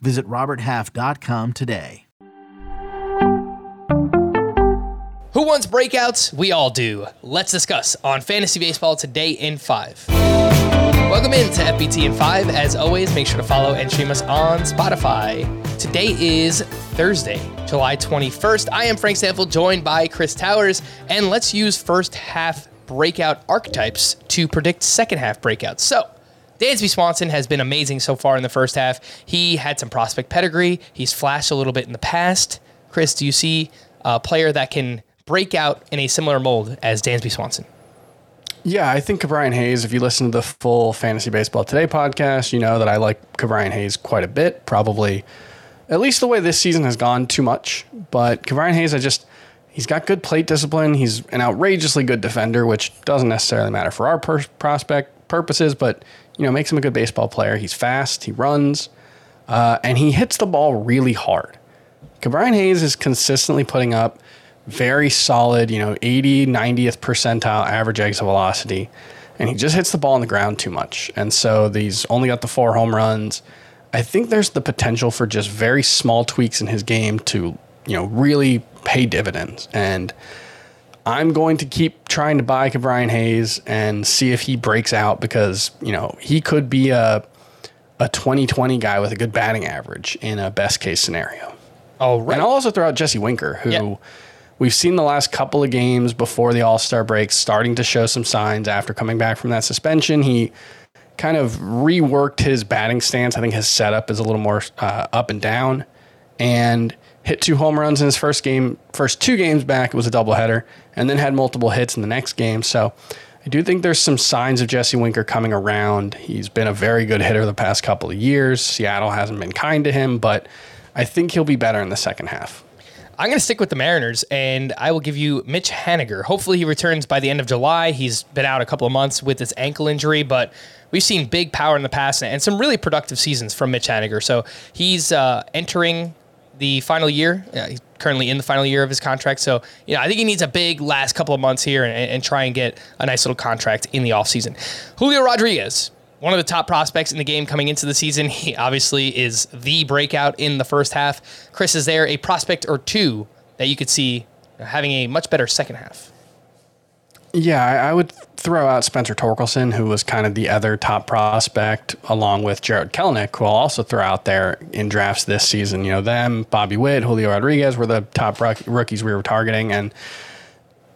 Visit RobertHalf.com today. Who wants breakouts? We all do. Let's discuss on Fantasy Baseball today in 5. Welcome in to FBT in 5. As always, make sure to follow and stream us on Spotify. Today is Thursday, July 21st. I am Frank Stampfl, joined by Chris Towers, and let's use first half breakout archetypes to predict second half breakouts. So, Dansby Swanson has been amazing so far in the first half. He had some prospect pedigree. He's flashed a little bit in the past. Chris, do you see a player that can break out in a similar mold as Dansby Swanson? Yeah, I think Ke'Bryan Hayes, if you listen to the full Fantasy Baseball Today podcast, you know that I like Ke'Bryan Hayes quite a bit. Probably, at least the way this season has gone, too much. But Ke'Bryan Hayes, I just, he's got good plate discipline. He's an outrageously good defender, which doesn't necessarily matter for our per- prospect purposes, but, you know, makes him a good baseball player. He's fast, he runs, uh, and he hits the ball really hard. Ke'Bryan Hayes is consistently putting up very solid, you know, 80, 90th percentile average exit velocity. And he just hits the ball on the ground too much. And so he's only got the four home runs. I think there's the potential for just very small tweaks in his game to, you know, really pay dividends. And I'm going to keep trying to buy Ke'Bryan Hayes and see if he breaks out because, you know, he could be a a 2020 guy with a good batting average in a best case scenario. Oh, right. And I'll also throw out Jesse Winker, who Yeah. we've seen the last couple of games before the All Star break starting to show some signs after coming back from that suspension. He kind of reworked his batting stance. I think his setup is a little more uh, up and down, and hit two home runs in his first game, first two games back. It was a doubleheader, and then had multiple hits in the next game. So. I do think there's some signs of Jesse Winker coming around. He's been a very good hitter the past couple of years. Seattle hasn't been kind to him, but I think he'll be better in the second half. I'm going to stick with the Mariners, and I will give you Mitch Haniger. Hopefully, he returns by the end of July. He's been out a couple of months with this ankle injury, but we've seen big power in the past and some really productive seasons from Mitch Haniger. So he's uh, entering the final year. Uh, he's currently in the final year of his contract. So, you know, I think he needs a big last couple of months here and, and try and get a nice little contract in the offseason. Julio Rodriguez, one of the top prospects in the game coming into the season. He obviously is the breakout in the first half. Chris, is there a prospect or two that you could see having a much better second half? Yeah, I would throw out Spencer Torkelson, who was kind of the other top prospect, along with Jarred Kelenic, who I'll also throw out there in drafts this season. You know, them, Bobby Witt, Julio Rodriguez were the top rookies we were targeting. And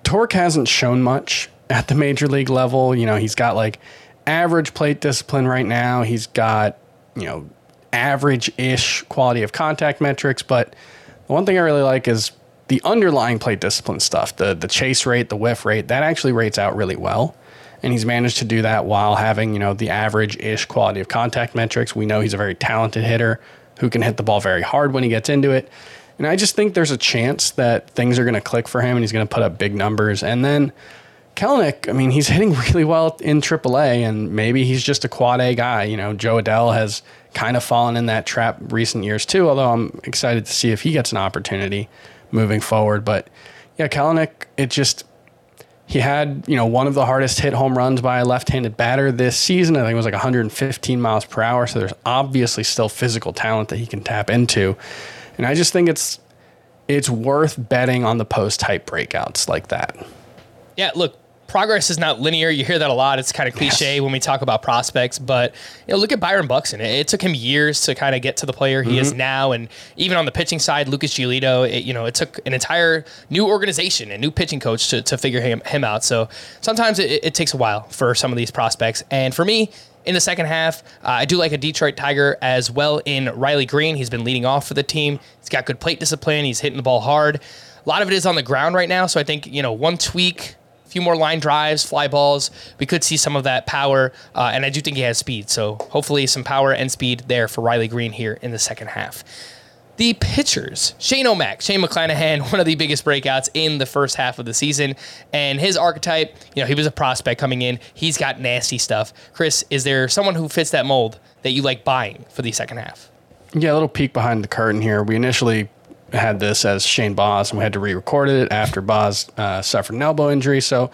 Torque hasn't shown much at the major league level. You know, he's got like average plate discipline right now. He's got, you know, average ish quality of contact metrics. But the one thing I really like is the underlying plate discipline stuff, the the chase rate, the whiff rate, that actually rates out really well. And he's managed to do that while having, you know, the average ish quality of contact metrics. We know he's a very talented hitter who can hit the ball very hard when he gets into it. And I just think there's a chance that things are going to click for him and he's going to put up big numbers. And then Kelenic, I mean, he's hitting really well in AAA, and maybe he's just a quad A guy. You know, Jo Adell has kind of fallen in that trap recent years too, although I'm excited to see if he gets an opportunity moving forward. But yeah, Kelenic, it just, he had, you know, one of the hardest hit home runs by a left handed batter this season. I think it was like 115 miles per hour. So there's obviously still physical talent that he can tap into. And I just think it's, it's worth betting on the post hype breakouts like that. Yeah, look, progress is not linear. You hear that a lot. It's kind of cliche when we talk about prospects, but you know, look at Byron Buxton. It, it took him years to kind of get to the player he is now, and even on the pitching side, Lucas Giolito. It, you know, it took an entire new organization and new pitching coach to, to figure him him out. So sometimes it, it takes a while for some of these prospects, and for me. In the second half, uh, I do like a Detroit Tiger as well in Riley Greene. He's been leading off for the team. He's got good plate discipline. He's hitting the ball hard. A lot of it is on the ground right now. So I think, you know, one tweak, few more line drives, fly balls, we could see some of that power. Uh, and I do think he has speed. So hopefully some power and speed there for Riley Greene here in the second half. The pitchers, Shane O'Mac, Shane McClanahan, one of the biggest breakouts in the first half of the season. And his archetype, you know, he was a prospect coming in. He's got nasty stuff. Chris, is there someone who fits that mold that you like buying for the second half? Yeah, a little peek behind the curtain here. We initially had this as Shane Baz, and we had to re-record it after Baz uh, suffered an elbow injury. So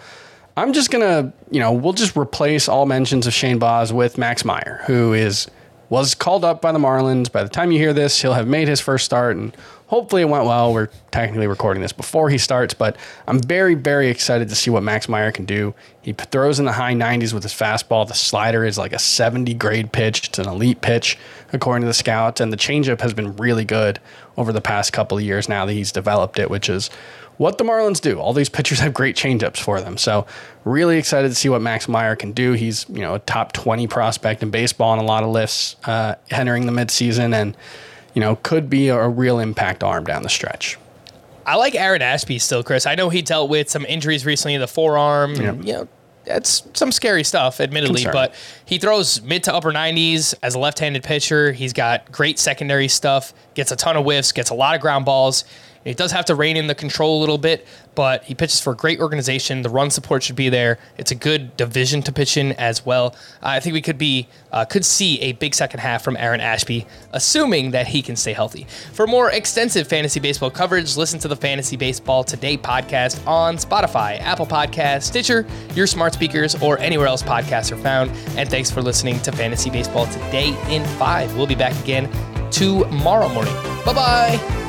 I'm just gonna, you know, we'll just replace all mentions of Shane Baz with Max Meyer, who is was called up by the Marlins. By the time you hear this, he'll have made his first start, and hopefully it went well. We're technically recording this before he starts, but I'm very, very excited to see what Max Meyer can do. He throws in the high 90s with his fastball. The slider is like a 70 grade pitch. It's an elite pitch, according to the scouts, and the changeup has been really good over the past couple of years now that he's developed it, which is what the Marlins do. All these pitchers have great changeups for them. So really excited to see what Max Meyer can do. He's you know a top 20 prospect in baseball on a lot of lifts uh, entering the midseason, and you know could be a, real impact arm down the stretch. I like Aaron Ashby still, Chris. I know he dealt with some injuries recently in the forearm. Yeah. And, you know, that's some scary stuff, admittedly, Concern. but he throws mid to upper 90s as a left handed pitcher. He's got great secondary stuff, gets a ton of whiffs, gets a lot of ground balls. He does have to rein in the control a little bit, but he pitches for a great organization. The run support should be there. It's a good division to pitch in as well. I think we could be uh, could see a big second half from Aaron Ashby, assuming that he can stay healthy. For more extensive fantasy baseball coverage, listen to the Fantasy Baseball Today podcast on Spotify, Apple Podcasts, Stitcher, your smart speakers, or anywhere else podcasts are found. And thanks for listening to Fantasy Baseball Today in five. We'll be back again tomorrow morning. Bye bye.